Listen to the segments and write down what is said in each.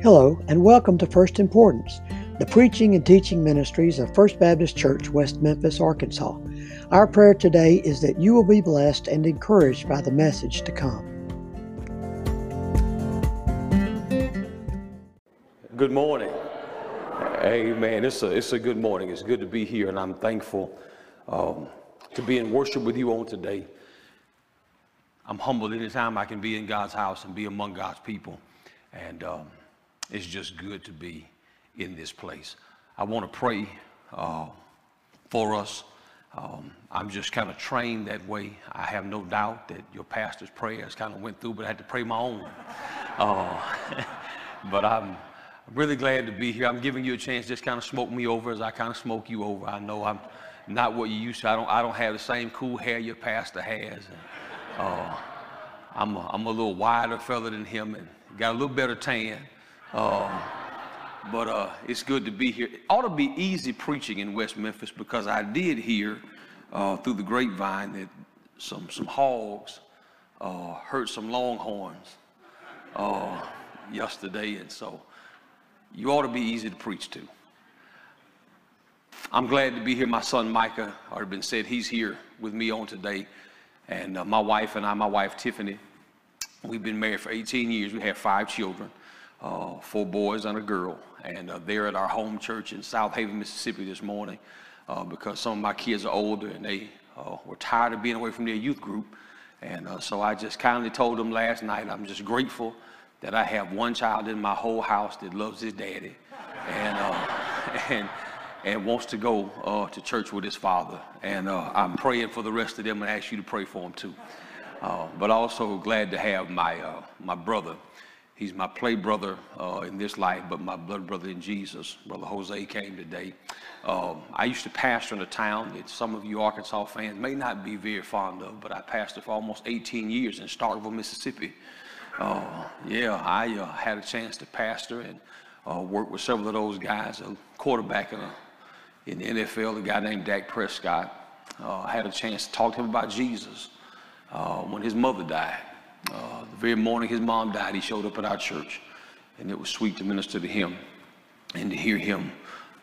Hello, and welcome to First Importance, the preaching and teaching ministries of First Baptist Church, West Memphis, Arkansas. Our prayer today is that you will be blessed and encouraged by the message to come. Good morning. Amen. It's a, it's a good morning. It's good to be here, and I'm thankful um, to be in worship with you on today. I'm humbled anytime I can be in God's house and be among God's people. And um, it's just good to be in this place. I want to pray uh, for us. Um, I'm just kind of trained that way. I have no doubt that your pastor's prayers kind of went through, but I had to pray my own. Uh, but I'm really glad to be here. I'm giving you a chance just kind of smoke me over as I kind of smoke you over. I know I'm not what you used to. I don't, I don't have the same cool hair your pastor has. And, uh, I'm, a, I'm a little wider fella than him and got a little better tan. Um, but uh, it's good to be here. It ought to be easy preaching in West Memphis because I did hear uh, through the grapevine that some, some hogs uh, hurt some longhorns uh, yesterday, and so you ought to be easy to preach to. I'm glad to be here. My son Micah already been said he's here with me on today, and uh, my wife and I, my wife Tiffany, we've been married for 18 years. We have five children uh, four boys and a girl. And uh, they're at our home church in South Haven, Mississippi this morning uh, because some of my kids are older and they uh, were tired of being away from their youth group. And uh, so I just kindly told them last night, I'm just grateful that I have one child in my whole house that loves his daddy and, uh, and, and wants to go to church with his father. And I'm praying for the rest of them and ask you to pray for them too. but also glad to have my, my brother He's my play brother uh, in this life, but my blood brother in Jesus. Brother Jose came today. Um, I used to pastor in a town that some of you Arkansas fans may not be very fond of, but I pastored for almost 18 years in Starkville, Mississippi. Uh, yeah, I uh, had a chance to pastor and uh, work with several of those guys, a quarterback in, a, in the NFL, a guy named Dak Prescott. Uh, I had a chance to talk to him about Jesus uh, when his mother died. Very morning his mom died, he showed up at our church, and it was sweet to minister to him and to hear him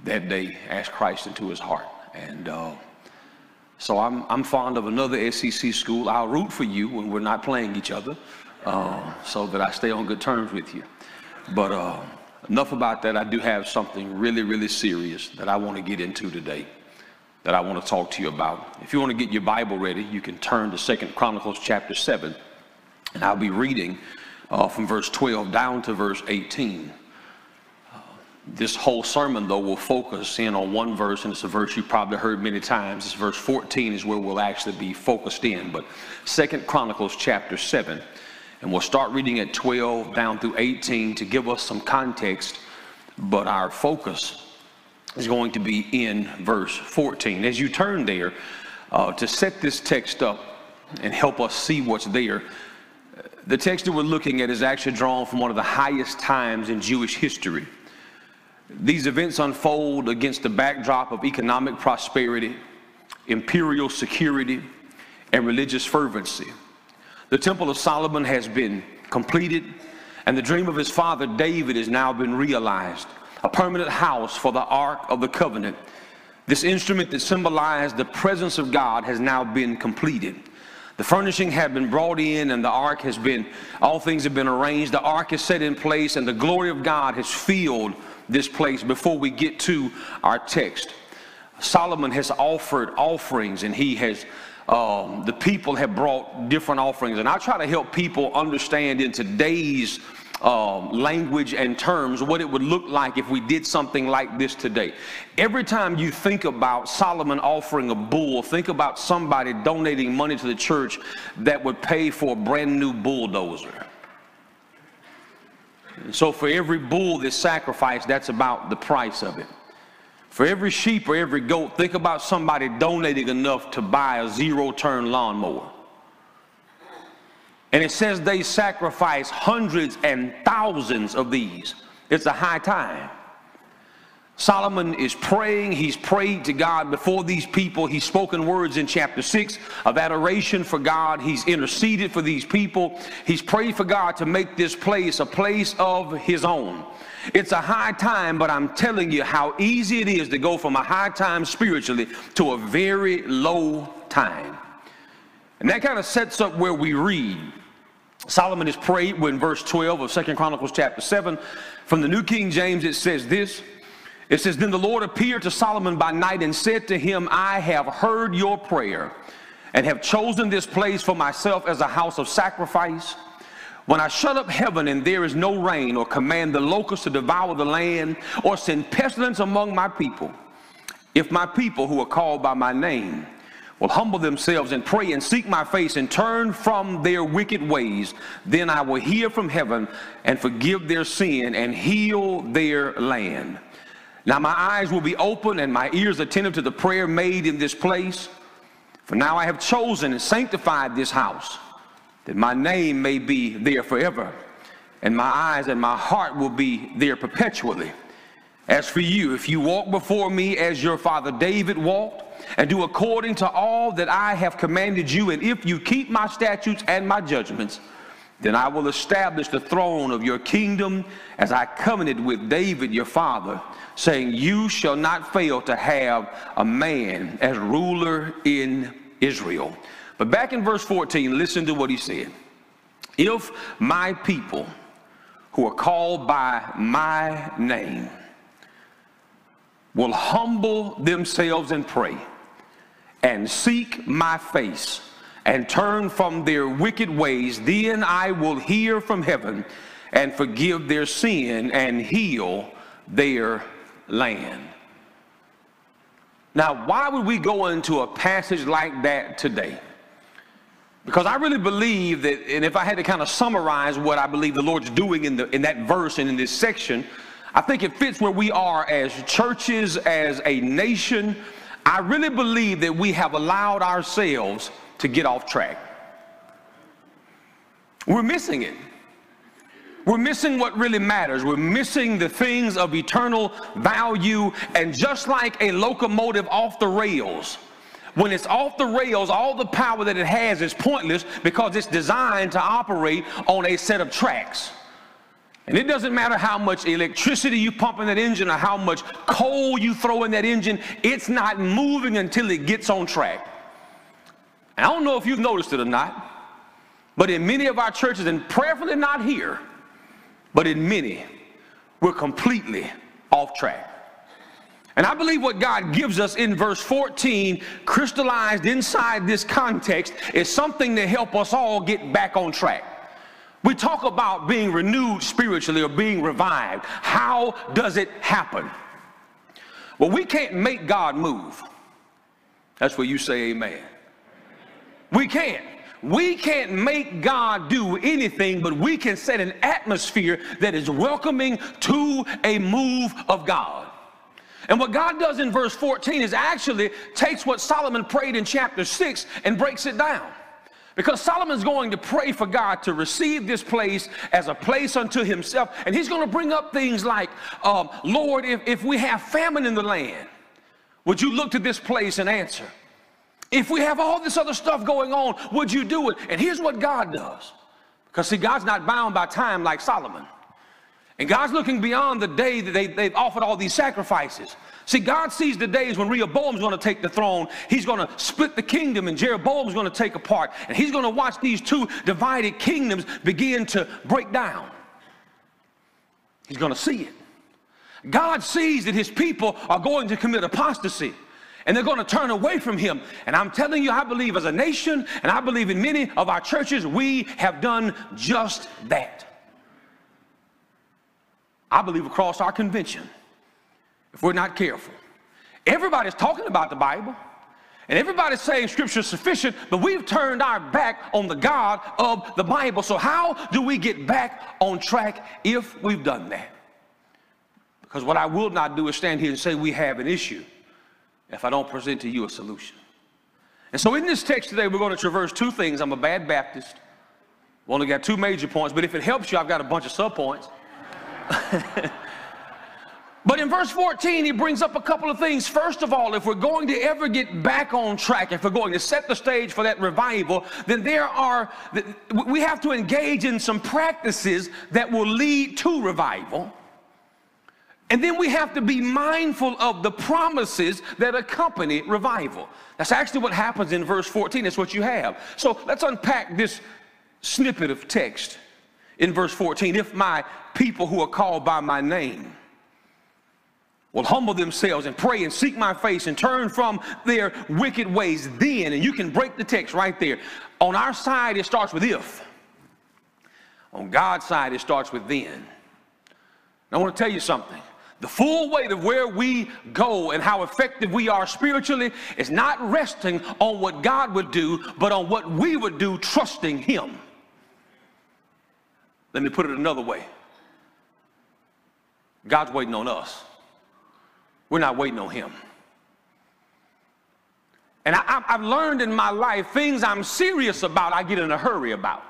that day ask Christ into his heart. And uh, so I'm, I'm fond of another SEC school. I'll root for you when we're not playing each other uh, so that I stay on good terms with you. But uh, enough about that. I do have something really, really serious that I want to get into today that I want to talk to you about. If you want to get your Bible ready, you can turn to Second Chronicles chapter 7. And I'll be reading uh, from verse 12 down to verse 18. Uh, this whole sermon, though, will focus in on one verse, and it's a verse you've probably heard many times. This verse 14 is where we'll actually be focused in. But Second Chronicles chapter 7, and we'll start reading at 12 down through 18 to give us some context, but our focus is going to be in verse 14. As you turn there, uh, to set this text up and help us see what's there, the text that we're looking at is actually drawn from one of the highest times in Jewish history. These events unfold against the backdrop of economic prosperity, imperial security, and religious fervency. The Temple of Solomon has been completed, and the dream of his father David has now been realized a permanent house for the Ark of the Covenant. This instrument that symbolized the presence of God has now been completed. The furnishing had been brought in and the ark has been, all things have been arranged. The ark is set in place and the glory of God has filled this place before we get to our text. Solomon has offered offerings and he has, um, the people have brought different offerings. And I try to help people understand in today's um, language and terms what it would look like if we did something like this today. Every time you think about Solomon offering a bull, think about somebody donating money to the church that would pay for a brand new bulldozer. So for every bull that's sacrificed, that's about the price of it. For every sheep or every goat, think about somebody donating enough to buy a zero turn lawnmower. And it says they sacrifice hundreds and thousands of these. It's a high time. Solomon is praying. He's prayed to God before these people. He's spoken words in chapter 6 of adoration for God. He's interceded for these people. He's prayed for God to make this place a place of his own. It's a high time, but I'm telling you how easy it is to go from a high time spiritually to a very low time. And that kind of sets up where we read. Solomon is prayed when verse 12 of Second Chronicles chapter 7. From the New King James, it says this. It says, Then the Lord appeared to Solomon by night and said to him, I have heard your prayer and have chosen this place for myself as a house of sacrifice. When I shut up heaven and there is no rain, or command the locusts to devour the land, or send pestilence among my people, if my people who are called by my name will humble themselves and pray and seek my face and turn from their wicked ways, then I will hear from heaven and forgive their sin and heal their land. Now my eyes will be open and my ears attentive to the prayer made in this place. For now I have chosen and sanctified this house, that my name may be there forever, and my eyes and my heart will be there perpetually. As for you, if you walk before me as your father David walked, and do according to all that I have commanded you, and if you keep my statutes and my judgments, then I will establish the throne of your kingdom as I covenanted with David your father, saying, You shall not fail to have a man as ruler in Israel. But back in verse 14, listen to what he said. If my people who are called by my name will humble themselves and pray and seek my face and turn from their wicked ways, then I will hear from heaven and forgive their sin and heal their land. Now, why would we go into a passage like that today? Because I really believe that, and if I had to kind of summarize what I believe the Lord's doing in, the, in that verse and in this section, I think it fits where we are as churches, as a nation. I really believe that we have allowed ourselves to get off track. We're missing it. We're missing what really matters. We're missing the things of eternal value. And just like a locomotive off the rails, when it's off the rails, all the power that it has is pointless because it's designed to operate on a set of tracks. And it doesn't matter how much electricity you pump in that engine or how much coal you throw in that engine, it's not moving until it gets on track. And I don't know if you've noticed it or not, but in many of our churches, and prayerfully not here, but in many, we're completely off track. And I believe what God gives us in verse 14, crystallized inside this context, is something to help us all get back on track. We talk about being renewed spiritually or being revived. How does it happen? Well, we can't make God move. That's where you say amen. We can't. We can't make God do anything, but we can set an atmosphere that is welcoming to a move of God. And what God does in verse 14 is actually takes what Solomon prayed in chapter 6 and breaks it down. Because Solomon's going to pray for God to receive this place as a place unto himself. And he's going to bring up things like, um, Lord, if, if we have famine in the land, would you look to this place and answer? If we have all this other stuff going on, would you do it? And here's what God does. Because, see, God's not bound by time like Solomon. And God's looking beyond the day that they, they've offered all these sacrifices. See, God sees the days when Rehoboam's going to take the throne. He's going to split the kingdom, and Jeroboam's going to take apart. And he's going to watch these two divided kingdoms begin to break down. He's going to see it. God sees that his people are going to commit apostasy and they're going to turn away from him. And I'm telling you, I believe as a nation, and I believe in many of our churches, we have done just that. I believe across our convention, if we're not careful, everybody's talking about the Bible. And everybody's saying scripture is sufficient, but we've turned our back on the God of the Bible. So, how do we get back on track if we've done that? Because what I will not do is stand here and say we have an issue if I don't present to you a solution. And so in this text today, we're going to traverse two things. I'm a bad Baptist. I've only got two major points, but if it helps you, I've got a bunch of subpoints. But in verse 14, he brings up a couple of things. First of all, if we're going to ever get back on track, if we're going to set the stage for that revival, then there are, we have to engage in some practices that will lead to revival. And then we have to be mindful of the promises that accompany revival. That's actually what happens in verse 14. That's what you have. So let's unpack this snippet of text in verse 14. If my people who are called by my name, will humble themselves and pray and seek my face and turn from their wicked ways, then, and you can break the text right there. On our side, it starts with if. On God's side, it starts with then. I want to tell you something. The full weight of where we go and how effective we are spiritually is not resting on what God would do, but on what we would do, trusting Him. Let me put it another way God's waiting on us. We're not waiting on him. And I, have learned in my life things I'm serious about, I get in a hurry about.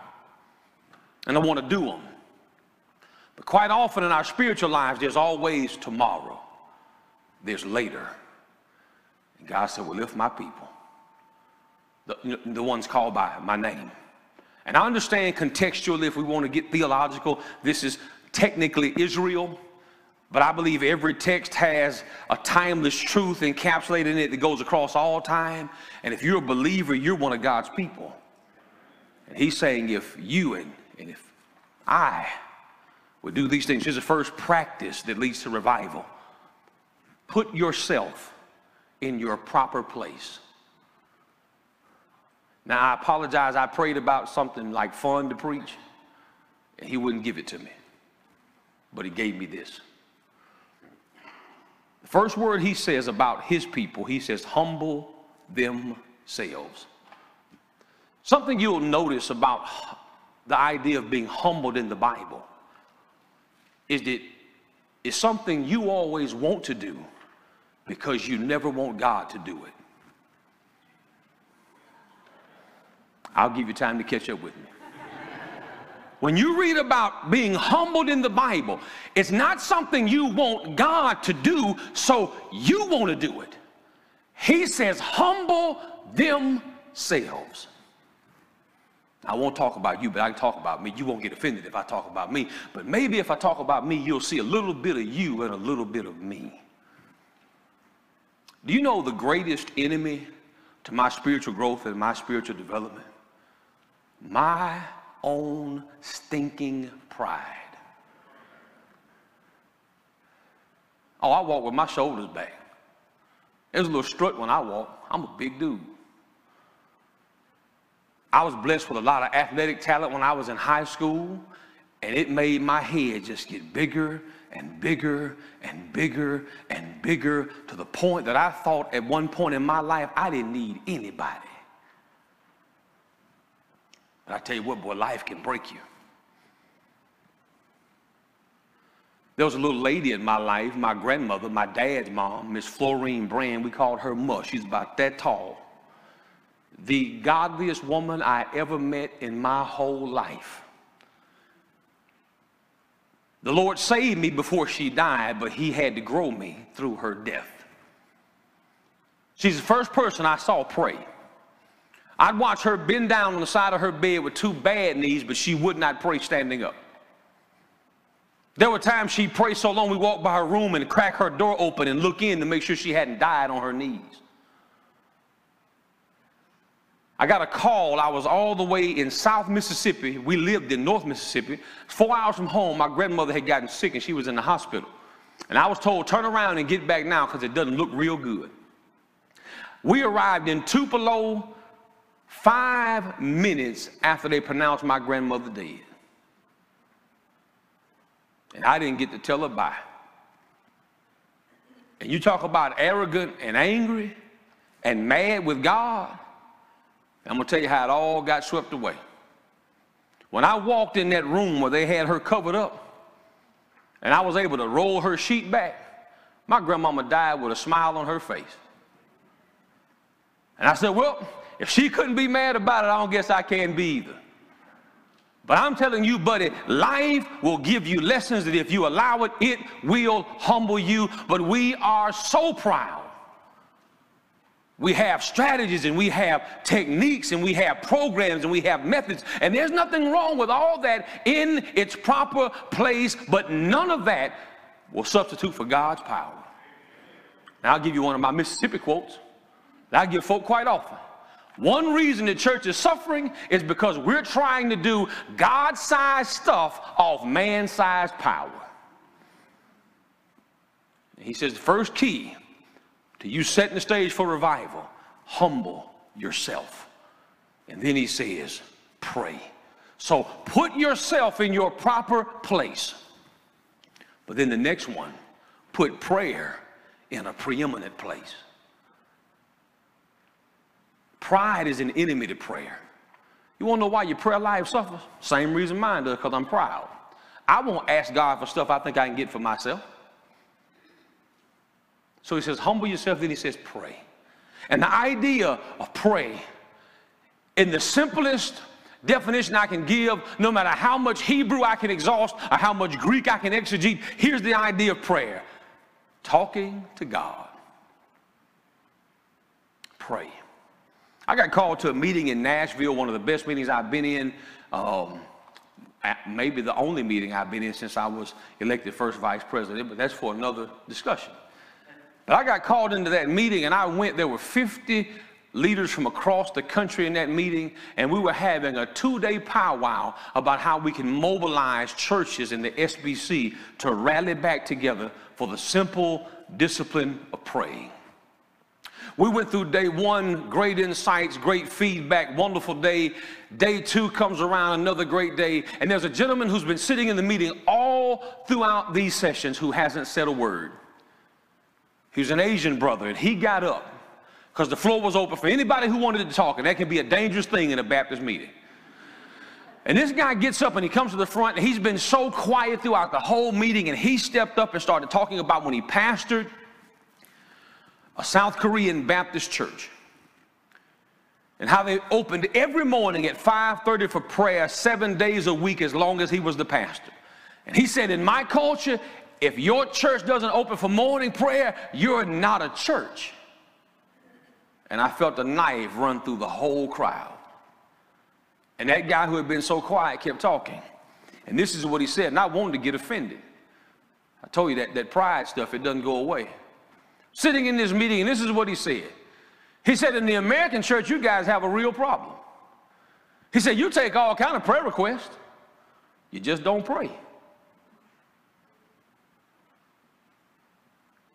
And I want to do them. But quite often in our spiritual lives, there's always tomorrow, there's later. And God said, Well, lift my people, the, the ones called by my name. And I understand contextually, if we want to get theological, this is technically Israel. But I believe every text has a timeless truth encapsulated in it that goes across all time. And if you're a believer, you're one of God's people. And he's saying, if you and, and if I would do these things, here's the first practice that leads to revival. Put yourself in your proper place. Now, I apologize. I prayed about something like fun to preach, and he wouldn't give it to me. But he gave me this. The first word he says about his people, he says, humble themselves. Something you'll notice about the idea of being humbled in the Bible is that it's something you always want to do because you never want God to do it. I'll give you time to catch up with me. When you read about being humbled in the Bible, it's not something you want God to do, so you want to do it. He says, humble themselves. I won't talk about you, but I can talk about me. You won't get offended if I talk about me. But maybe if I talk about me, you'll see a little bit of you and a little bit of me. Do you know the greatest enemy to my spiritual growth and my spiritual development? My own stinking pride. Oh, I walk with my shoulders back. There's a little strut when I walk. I'm a big dude. I was blessed with a lot of athletic talent when I was in high school, and it made my head just get bigger and bigger and bigger and bigger to the point that I thought at one point in my life I didn't need anybody. But I tell you what, boy, life can break you. There was a little lady in my life, my grandmother, my dad's mom, Miss Florine Brand. We called her Mush. She's about that tall. The godliest woman I ever met in my whole life. The Lord saved me before she died, but He had to grow me through her death. She's the first person I saw pray. I'd watch her bend down on the side of her bed with two bad knees, but she would not pray standing up. There were times she'd pray so long we walked by her room and crack her door open and look in to make sure she hadn't died on her knees. I got a call. I was all the way in South Mississippi. We lived in North Mississippi. Four hours from home, my grandmother had gotten sick and she was in the hospital. And I was told, turn around and get back now because it doesn't look real good. We arrived in Tupelo, Five minutes after they pronounced my grandmother dead. And I didn't get to tell her bye. And you talk about arrogant and angry and mad with God. I'm going to tell you how it all got swept away. When I walked in that room where they had her covered up, and I was able to roll her sheet back, my grandmama died with a smile on her face. And I said, Well, if she couldn't be mad about it, I don't guess I can be either. But I'm telling you, buddy, life will give you lessons that if you allow it, it will humble you. But we are so proud. We have strategies and we have techniques and we have programs and we have methods. And there's nothing wrong with all that in its proper place, but none of that will substitute for God's power. Now, I'll give you one of my Mississippi quotes that I give folk quite often. One reason the church is suffering is because we're trying to do God sized stuff off man sized power. He says the first key to you setting the stage for revival, humble yourself. And then he says, pray. So put yourself in your proper place. But then the next one, put prayer in a preeminent place. Pride is an enemy to prayer. You want to know why your prayer life suffers? Same reason mine does, because I'm proud. I won't ask God for stuff I think I can get for myself. So he says, humble yourself, then he says, pray. And the idea of pray, in the simplest definition I can give, no matter how much Hebrew I can exhaust or how much Greek I can exegete, here's the idea of prayer talking to God. Pray. I got called to a meeting in Nashville, one of the best meetings I've been in. Um, maybe the only meeting I've been in since I was elected first vice president, but that's for another discussion. But I got called into that meeting and I went, there were 50 leaders from across the country in that meeting, and we were having a two day powwow about how we can mobilize churches in the SBC to rally back together for the simple discipline of praying. We went through day one, great insights, great feedback, wonderful day. Day two comes around, another great day. And there's a gentleman who's been sitting in the meeting all throughout these sessions who hasn't said a word. He was an Asian brother, and he got up because the floor was open for anybody who wanted to talk, and that can be a dangerous thing in a Baptist meeting. And this guy gets up and he comes to the front, and he's been so quiet throughout the whole meeting, and he stepped up and started talking about when he pastored a South Korean Baptist church and how they opened every morning at 5:30 for prayer 7 days a week as long as he was the pastor. And he said in my culture if your church doesn't open for morning prayer, you're not a church. And I felt a knife run through the whole crowd. And that guy who had been so quiet kept talking. And this is what he said, and I wanted to get offended. I told you that, that pride stuff, it doesn't go away sitting in this meeting, and this is what he said. He said, in the American church, you guys have a real problem. He said, you take all kind of prayer requests, you just don't pray.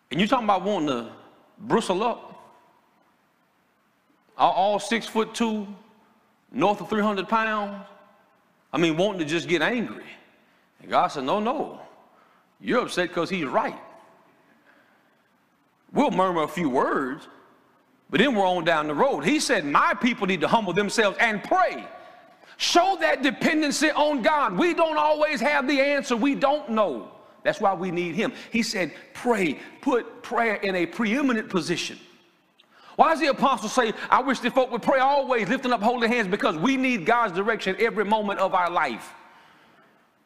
And you're talking about wanting to bristle up. All, all six foot two, north of 300 pounds. I mean, wanting to just get angry. And God said, no, no. You're upset because he's right. We'll murmur a few words, but then we're on down the road. He said, My people need to humble themselves and pray. Show that dependency on God. We don't always have the answer, we don't know. That's why we need Him. He said, Pray, put prayer in a preeminent position. Why does the apostle say, I wish the folk would pray always, lifting up holy hands? Because we need God's direction every moment of our life.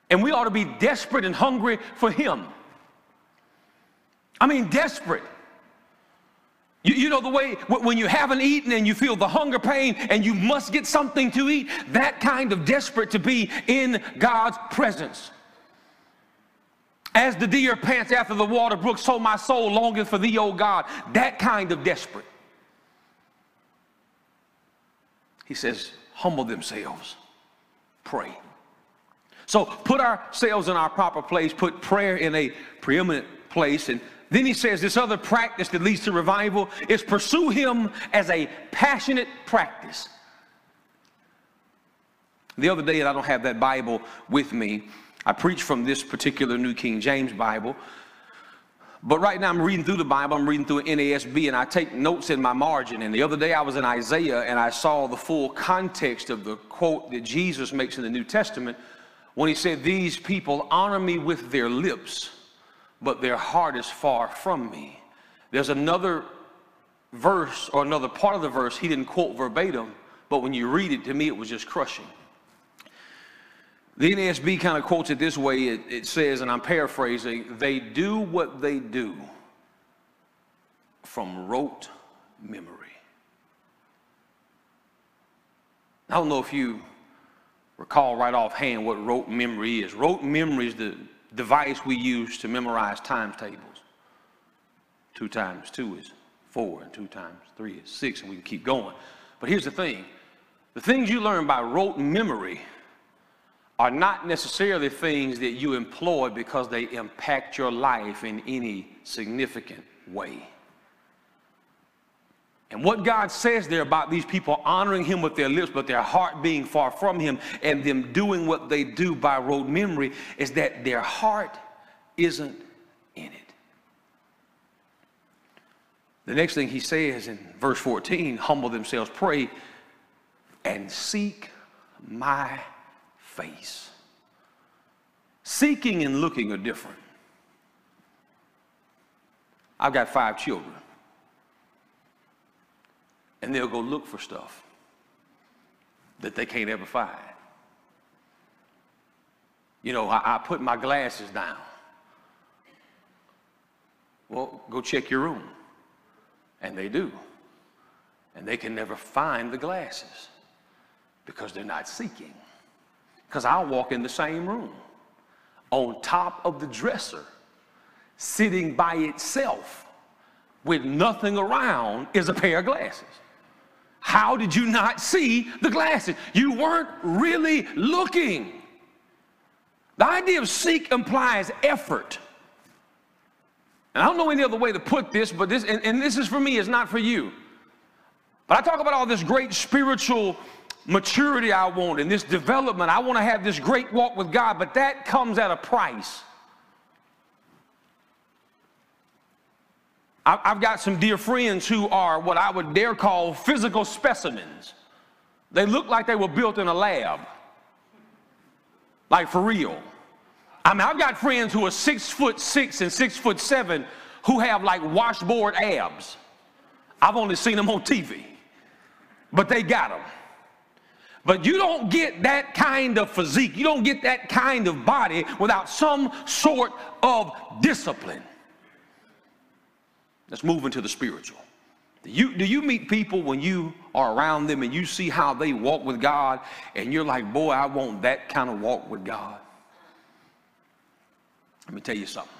And we ought to be desperate and hungry for Him. I mean, desperate. You, you, know the way when you haven't eaten and you feel the hunger pain and you must get something to eat, that kind of desperate to be in God's presence. As the deer pants after the water brook, so my soul longeth for thee, O God. That kind of desperate. He says, humble themselves, pray. So put ourselves in our proper place, put prayer in a preeminent place, and then he says this other practice that leads to revival is pursue him as a passionate practice. The other day, and I don't have that Bible with me, I preach from this particular New King James Bible. But right now I'm reading through the Bible, I'm reading through an NASB, and I take notes in my margin. And the other day I was in Isaiah and I saw the full context of the quote that Jesus makes in the New Testament when he said, These people honor me with their lips, but their heart is far from me. There's another verse or another part of the verse he didn't quote verbatim, but when you read it, to me, it was just crushing. The NASB kind of quotes it this way it, it says, and I'm paraphrasing, they do what they do from rote memory. I don't know if you recall right offhand what rote memory is. Rote memory is the device we use to memorize times tables. Two times two is four, and two times three is six, and we can keep going. But here's the thing the things you learn by rote memory are not necessarily things that you employ because they impact your life in any significant way. And what God says there about these people honoring Him with their lips, but their heart being far from Him, and them doing what they do by rote memory, is that their heart isn't in it. The next thing He says in verse 14 humble themselves, pray, and seek my face. Seeking and looking are different. I've got five children, and they'll go look for stuff that they can't ever find. You know, I, I put my glasses down. Well, go check your room. And they do. And they can never find the glasses because they're not seeking because I'll walk in the same room. On top of the dresser, sitting by itself with nothing around, is a pair of glasses. How did you not see the glasses? You weren't really looking. The idea of seek implies effort. And I don't know any other way to put this, but this, and, and this is for me, it's not for you. But I talk about all this great spiritual maturity I want and this development. I want to have this great walk with God, but that comes at a price. I've got some dear friends who are what I would dare call physical specimens. They look like they were built in a lab, like for real. I mean, I've got friends who are six foot six and six foot seven who have like washboard abs. I've only seen them on TV, but they got them. But you don't get that kind of physique, you don't get that kind of body without some sort of discipline. Let's move into the spiritual. Do you, do you meet people when you are around them and you see how they walk with God and you're like, boy, I want that kind of walk with God? Let me tell you something.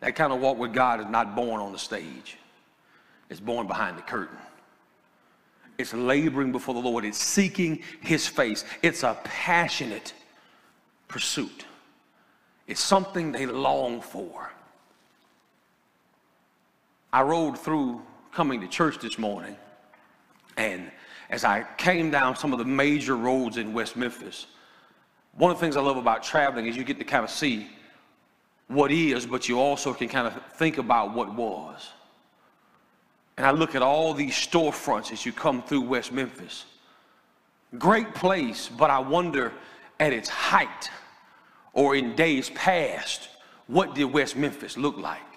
That kind of walk with God is not born on the stage, it's born behind the curtain. It's laboring before the Lord. It's seeking his face. It's a passionate pursuit. It's something they long for. I rode through coming to church this morning, and as I came down some of the major roads in West Memphis, one of the things I love about traveling is you get to kind of see what is, but you also can kind of think about what was. And I look at all these storefronts as you come through West Memphis. Great place, but I wonder at its height or in days past, what did West Memphis look like?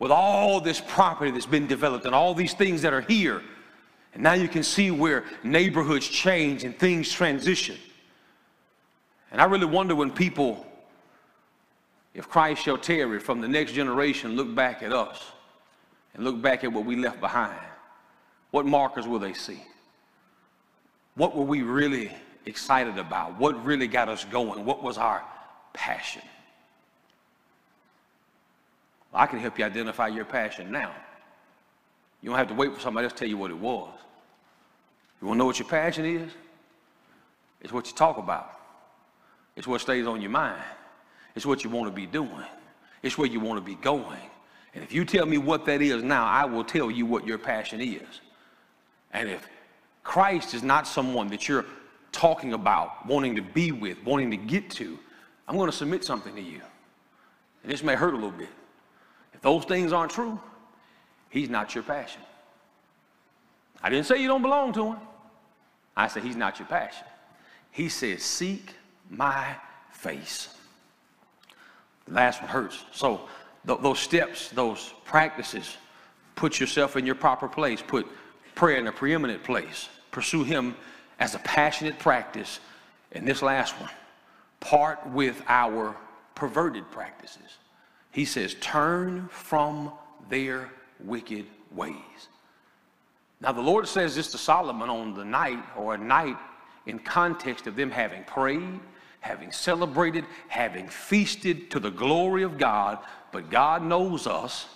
With all this property that's been developed and all these things that are here, and now you can see where neighborhoods change and things transition. And I really wonder when people, if Christ shall tarry from the next generation, look back at us and look back at what we left behind, what markers will they see? What were we really excited about? What really got us going? What was our passion? I can help you identify your passion now. You don't have to wait for somebody else to tell you what it was. You want to know what your passion is? It's what you talk about. It's what stays on your mind. It's what you want to be doing. It's where you want to be going. And if you tell me what that is now, I will tell you what your passion is. And if Christ is not someone that you're talking about, wanting to be with, wanting to get to, I'm going to submit something to you. And this may hurt a little bit. If those things aren't true, he's not your passion. I didn't say you don't belong to him. I said he's not your passion. He says, seek my face. The last one hurts. So th- those steps, those practices, put yourself in your proper place, put prayer in a preeminent place, pursue Him as a passionate practice, And this last one, part with our perverted practices. He says, turn from their wicked ways. Now, the Lord says this to Solomon on the night or a night in context of them having prayed, having celebrated, having feasted to the glory of God. But God knows us,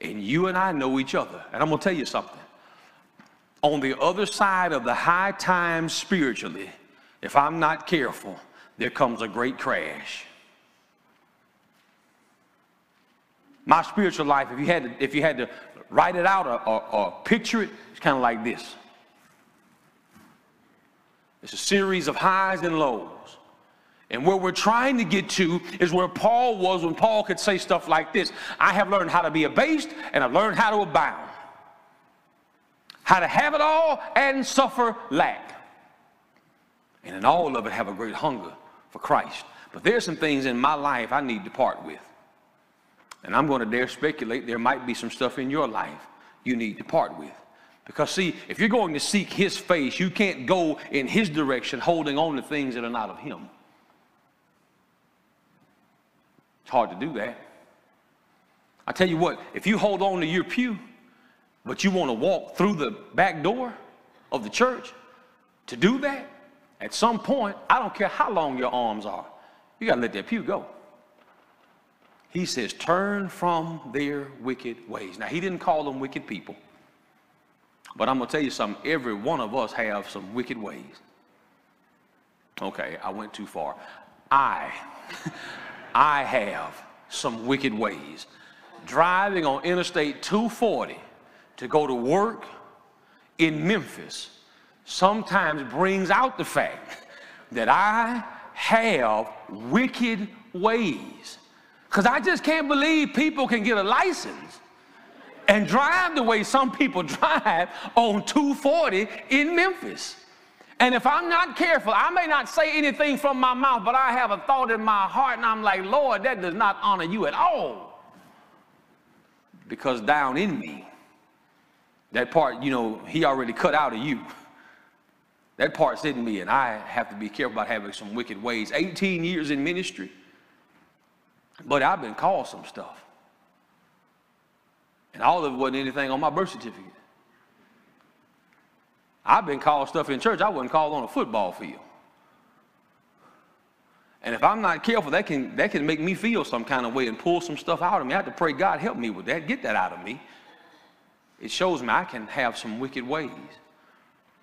and you and I know each other. And I'm going to tell you something. On the other side of the high times spiritually, if I'm not careful, there comes a great crash. My spiritual life, if you had to, if you had to write it out or, or, or picture it, it's kind of like this. It's a series of highs and lows. And where we're trying to get to is where Paul was when Paul could say stuff like this I have learned how to be abased and I've learned how to abound, how to have it all and suffer lack. And in all of it, have a great hunger for Christ. But there's some things in my life I need to part with. And I'm going to dare speculate there might be some stuff in your life you need to part with. Because, see, if you're going to seek His face, you can't go in His direction holding on to things that are not of Him. It's hard to do that. I tell you what, if you hold on to your pew, but you want to walk through the back door of the church to do that, at some point, I don't care how long your arms are, you got to let that pew go. He says, turn from their wicked ways. Now, he didn't call them wicked people. But I'm going to tell you something. Every one of us have some wicked ways. Okay, I went too far. I, I have some wicked ways. Driving on Interstate 240 to go to work in Memphis sometimes brings out the fact that I have wicked ways. Because I just can't believe people can get a license and drive the way some people drive on 240 in Memphis. And if I'm not careful, I may not say anything from my mouth, but I have a thought in my heart, and I'm like, Lord, that does not honor you at all. Because down in me, that part, you know, he already cut out of you. That part's in me, and I have to be careful about having some wicked ways. 18 years in ministry, but I've been called some stuff. And all of it wasn't anything on my birth certificate. I've been called stuff in church I wasn't called on a football field. And if I'm not careful, that can, that can make me feel some kind of way and pull some stuff out of me. I have to pray, God, help me with that, get that out of me. It shows me I can have some wicked ways.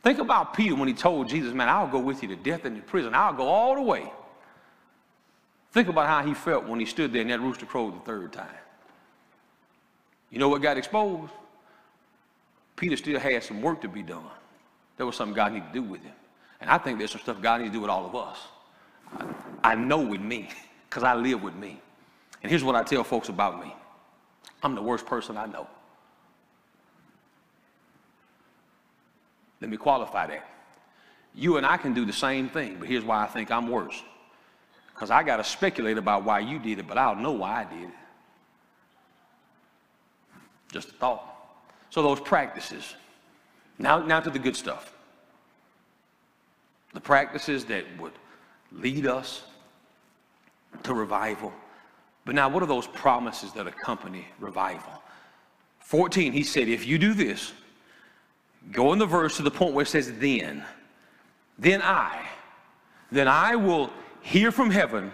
Think about Peter when he told Jesus, Man, I'll go with you to death and to prison. I'll go all the way. Think about how he felt when he stood there and that rooster crowed the third time. You know what got exposed? Peter still had some work to be done. There was something God needed to do with him. And I think there's some stuff God needs to do with all of us. I, I know with me, because I live with me. And here's what I tell folks about me I'm the worst person I know. Let me qualify that. You and I can do the same thing, but here's why I think I'm worse. Because I got to speculate about why you did it, but I don't know why I did it. Just a thought. So those practices. Now, now to the good stuff. The practices that would lead us to revival. But now, what are those promises that accompany revival? 14, he said, if you do this, go in the verse to the point where it says, then, then I, then I will hear from heaven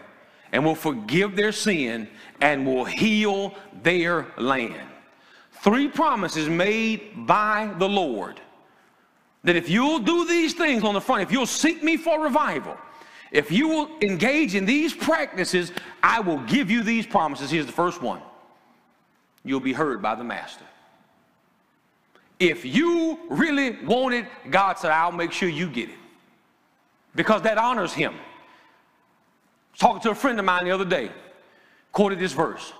and will forgive their sin and will heal their land. Three promises made by the Lord that if you'll do these things on the front, if you'll seek me for revival, if you will engage in these practices, I will give you these promises. Here's the first one you'll be heard by the Master. If you really want it, God said, I'll make sure you get it because that honors Him talking to a friend of mine the other day, quoted this verse.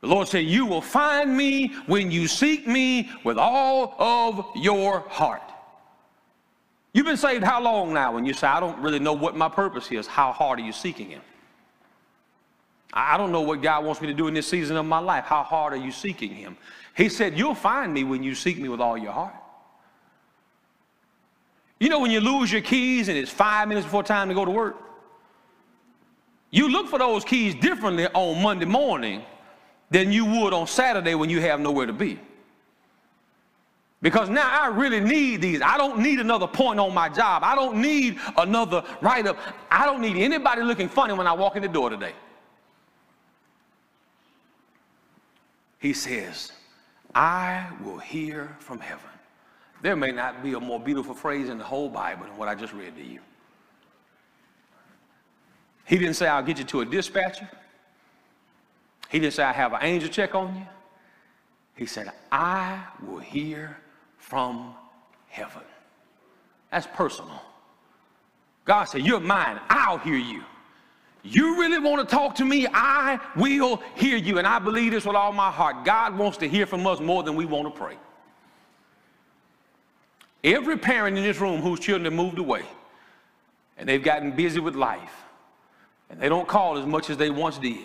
The Lord said, You will find me when you seek me with all of your heart. You've been saved how long now? And you say, I don't really know what my purpose is, how hard are you seeking Him? I don't know what God wants me to do in this season of my life. How hard are you seeking Him? He said, You'll find me when you seek me with all your heart. You know when you lose your keys and it's five minutes before time to go to work? You look for those keys differently on Monday morning than you would on Saturday when you have nowhere to be. Because now I really need these. I don't need another point on my job. I don't need another write up. I don't need anybody looking funny when I walk in the door today. He says, I will hear from heaven. There may not be a more beautiful phrase in the whole Bible than what I just read to you. He didn't say, I'll get you to a dispatcher. He didn't say, I have an angel check on you. He said, I will hear from heaven. That's personal. God said, You're mine. I'll hear you. You really want to talk to me? I will hear you. And I believe this with all my heart. God wants to hear from us more than we want to pray. Every parent in this room whose children have moved away and they've gotten busy with life and they don't call as much as they once did.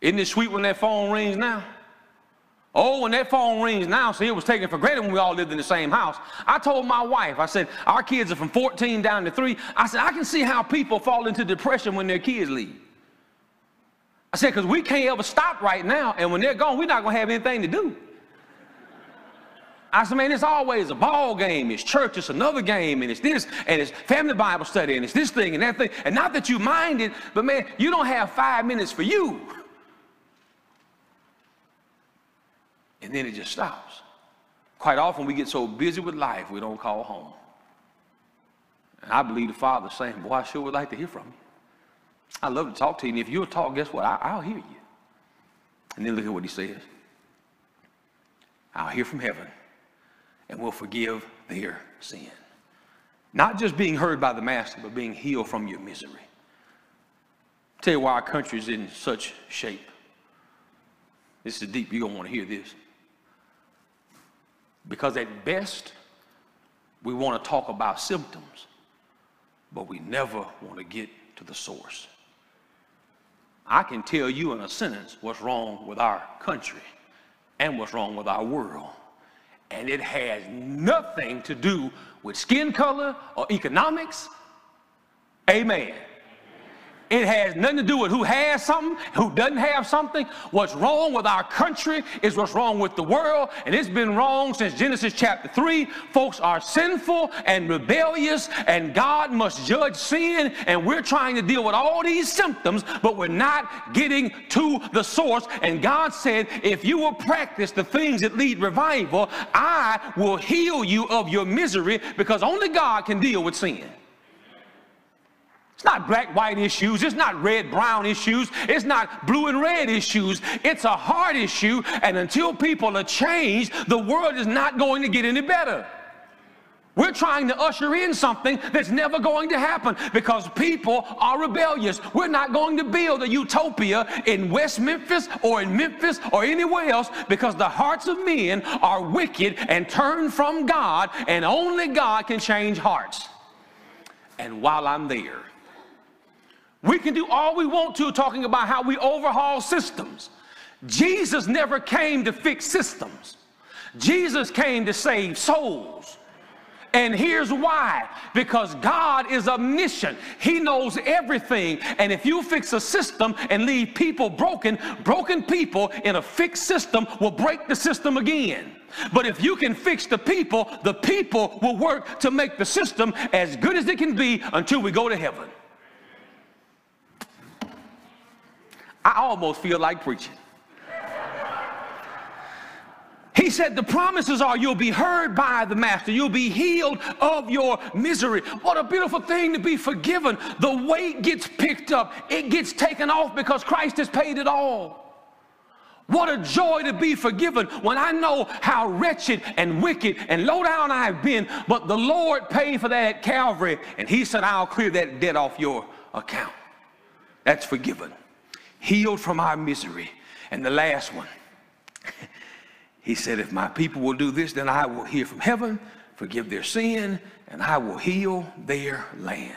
Isn't it sweet when that phone rings now? Oh, when that phone rings now, see, it was taken for granted when we all lived in the same house. I told my wife, I said, our kids are from 14 down to 3. I said, I can see how people fall into depression when their kids leave. I said, because we can't ever stop right now, and when they're gone, we're not going to have anything to do. I said, man, it's always a ball game. It's church, it's another game, and it's this, and it's family Bible study, and it's this thing and that thing. And not that you mind it, but man, you don't have five minutes for you. and then it just stops. Quite often we get so busy with life we don't call home. And I believe the Father's saying, Boy, I sure would like to hear from you. I'd love to talk to you, and if you'll talk, guess what? I, will hear you. And then look at what he says. I'll hear from heaven and will forgive their sin. Not just being heard by the master, but being healed from your misery. I'll tell you why our country is in such shape. This is deep. You're going to want to hear this. Because at best, we want to talk about symptoms, but we never want to get to the source. I can tell you in a sentence what's wrong with our country and what's wrong with our world. And it has nothing to do with skin color or economics. Amen. It has nothing to do with who has something, who doesn't have something. What's wrong with our country is what's wrong with the world, and it's been wrong since Genesis chapter 3. Folks are sinful and rebellious, and God must judge sin, and we're trying to deal with all these symptoms, but we're not getting to the source. And God said, if you will practice the things that lead revival, I will heal you of your misery because only God can deal with sin. It's not black white issues. It's not red brown issues. It's not blue and red issues. It's a heart issue. And until people are changed, the world is not going to get any better. We're trying to usher in something that's never going to happen because people are rebellious. We're not going to build a utopia in West Memphis or in Memphis or anywhere else because the hearts of men are wicked and turned from God, and only God can change hearts. And while I'm there, we can do all we want to talking about how we overhaul systems. Jesus never came to fix systems. Jesus came to save souls. And here's why because God is omniscient, He knows everything. And if you fix a system and leave people broken, broken people in a fixed system will break the system again. But if you can fix the people, the people will work to make the system as good as it can be until we go to heaven. I almost feel like preaching. He said, The promises are you'll be heard by the Master, you'll be healed of your misery. What a beautiful thing to be forgiven. The weight gets picked up, it gets taken off because Christ has paid it all. What a joy to be forgiven when I know how wretched and wicked and low down I've been, but the Lord paid for that at Calvary, and He said, I'll clear that debt off your account. That's forgiven healed from our misery. And the last one, he said, If my people will do this, then I will hear from heaven, forgive their sin, and I will heal their land.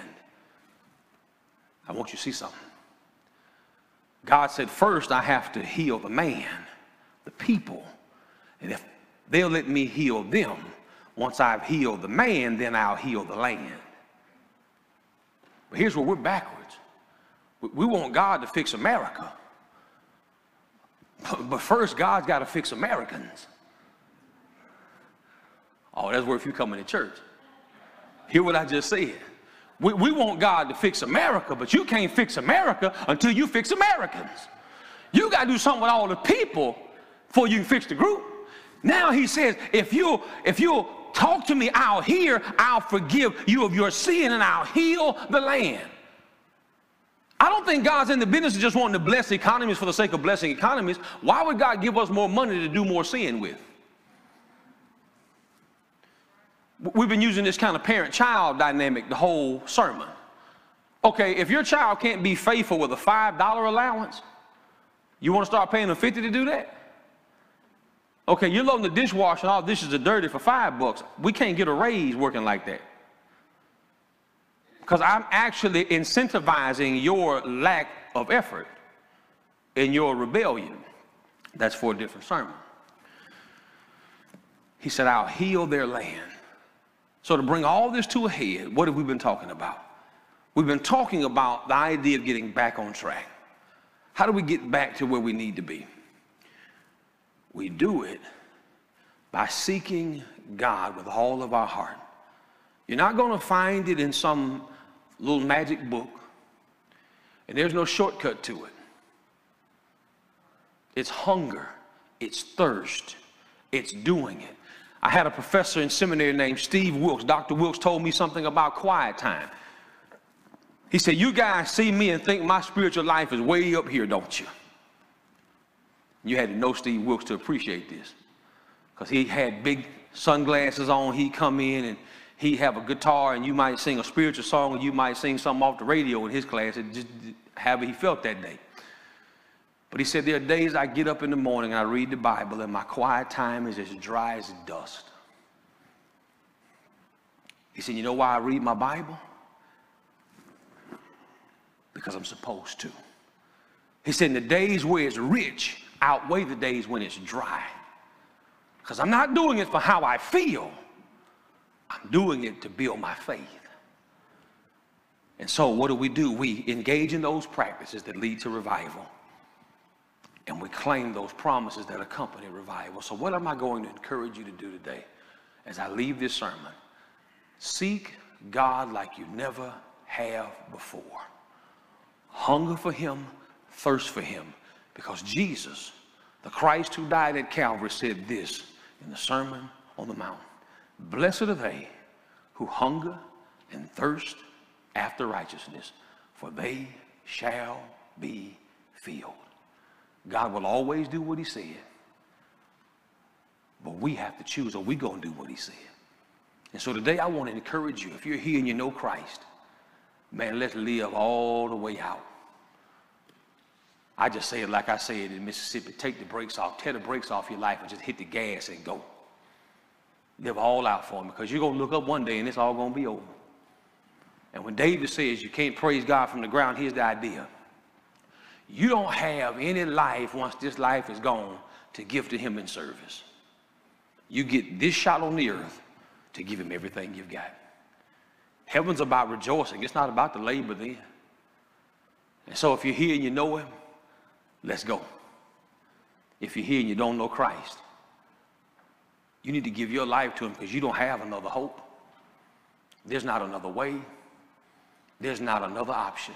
I want you to see something. God said, First, I have to heal the man, the people. And if they'll let me heal them, once I've healed the man, then I'll heal the land. But here's where we're backwards. We want God to fix America. But first, God's got to fix Americans. Oh, that's where if you come into church. Hear what I just said. We, we want God to fix America, but you can't fix America until you fix Americans. You got to do something with all the people before you fix the group. Now he says, if you if you talk to me, I'll hear, I'll forgive you of your sin, and I'll heal the land. I don't think God's in the business of just wanting to bless economies for the sake of blessing economies. Why would God give us more money to do more sin with? We've been using this kind of parent child dynamic the whole sermon. Okay, if your child can't be faithful with a $5 allowance, you want to start paying them 50 to do that? Okay, you're loading the dishwasher and all dishes are dirty for five bucks. We can't get a raise working like that. Because I'm actually incentivizing your lack of effort in your rebellion. That's for a different sermon. He said, I'll heal their land. So, to bring all this to a head, what have we been talking about? We've been talking about the idea of getting back on track. How do we get back to where we need to be? We do it by seeking God with all of our heart. You're not going to find it in some little magic book, and there's no shortcut to it. It's hunger, it's thirst, it's doing it. I had a professor in seminary named Steve Wilkes. Dr. Wilkes told me something about quiet time. He said, You guys see me and think my spiritual life is way up here, don't you? You had to know Steve Wilkes to appreciate this. Because he had big sunglasses on. He'd come in and he'd have a guitar, and you might sing a spiritual song, and you might sing something off the radio in his class. It just however he felt that day. But he said, There are days I get up in the morning and I read the Bible, and my quiet time is as dry as dust. He said, You know why I read my Bible? Because I'm supposed to. He said, the days where it's rich outweigh the days when it's dry. Because I'm not doing it for how I feel, I'm doing it to build my faith. And so, what do we do? We engage in those practices that lead to revival and we claim those promises that accompany revival. So, what am I going to encourage you to do today as I leave this sermon? Seek God like you never have before. Hunger for Him, thirst for Him, because Jesus, the Christ who died at Calvary, said this in the Sermon on the Mount Blessed are they who hunger and thirst after righteousness, for they shall be filled. God will always do what he said. But we have to choose are we going to do what he said? And so today I want to encourage you. If you're here and you know Christ, man, let's live all the way out. I just say it like I say it in Mississippi. Take the brakes off. Tear the brakes off your life and just hit the gas and go. Live all out for him because you're going to look up one day and it's all going to be over. And when David says you can't praise God from the ground, here's the idea. You don't have any life once this life is gone to give to him in service. You get this shot on the earth to give him everything you've got. Heaven's about rejoicing. It's not about the labor then. And so if you're here and you know him, let's go. If you're here and you don't know Christ, you need to give your life to him because you don't have another hope. There's not another way. There's not another option.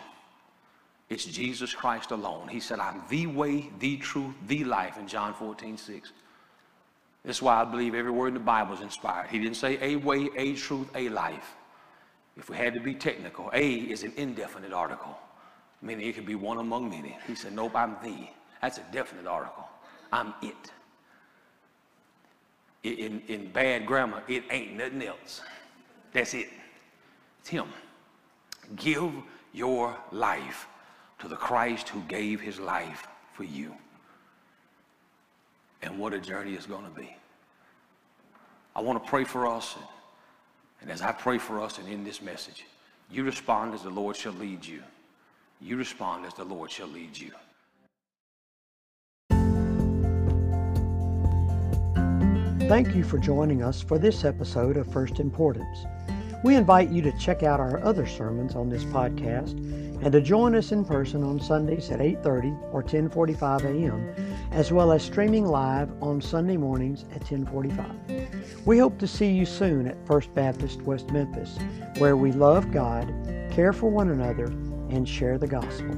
It's Jesus Christ alone. He said, I'm the way, the truth, the life in John 14, 6. That's why I believe every word in the Bible is inspired. He didn't say a way, a truth, a life. If we had to be technical, a is an indefinite article, meaning it could be one among many. He said, Nope, I'm the. That's a definite article. I'm it. In, in bad grammar, it ain't nothing else. That's it. It's Him. Give your life to the Christ who gave his life for you. And what a journey it's going to be. I want to pray for us. And as I pray for us and in this message, you respond as the Lord shall lead you. You respond as the Lord shall lead you. Thank you for joining us for this episode of First Importance. We invite you to check out our other sermons on this podcast and to join us in person on Sundays at 8:30 or 10:45 a.m., as well as streaming live on Sunday mornings at 10:45. We hope to see you soon at First Baptist West Memphis, where we love God, care for one another, and share the gospel.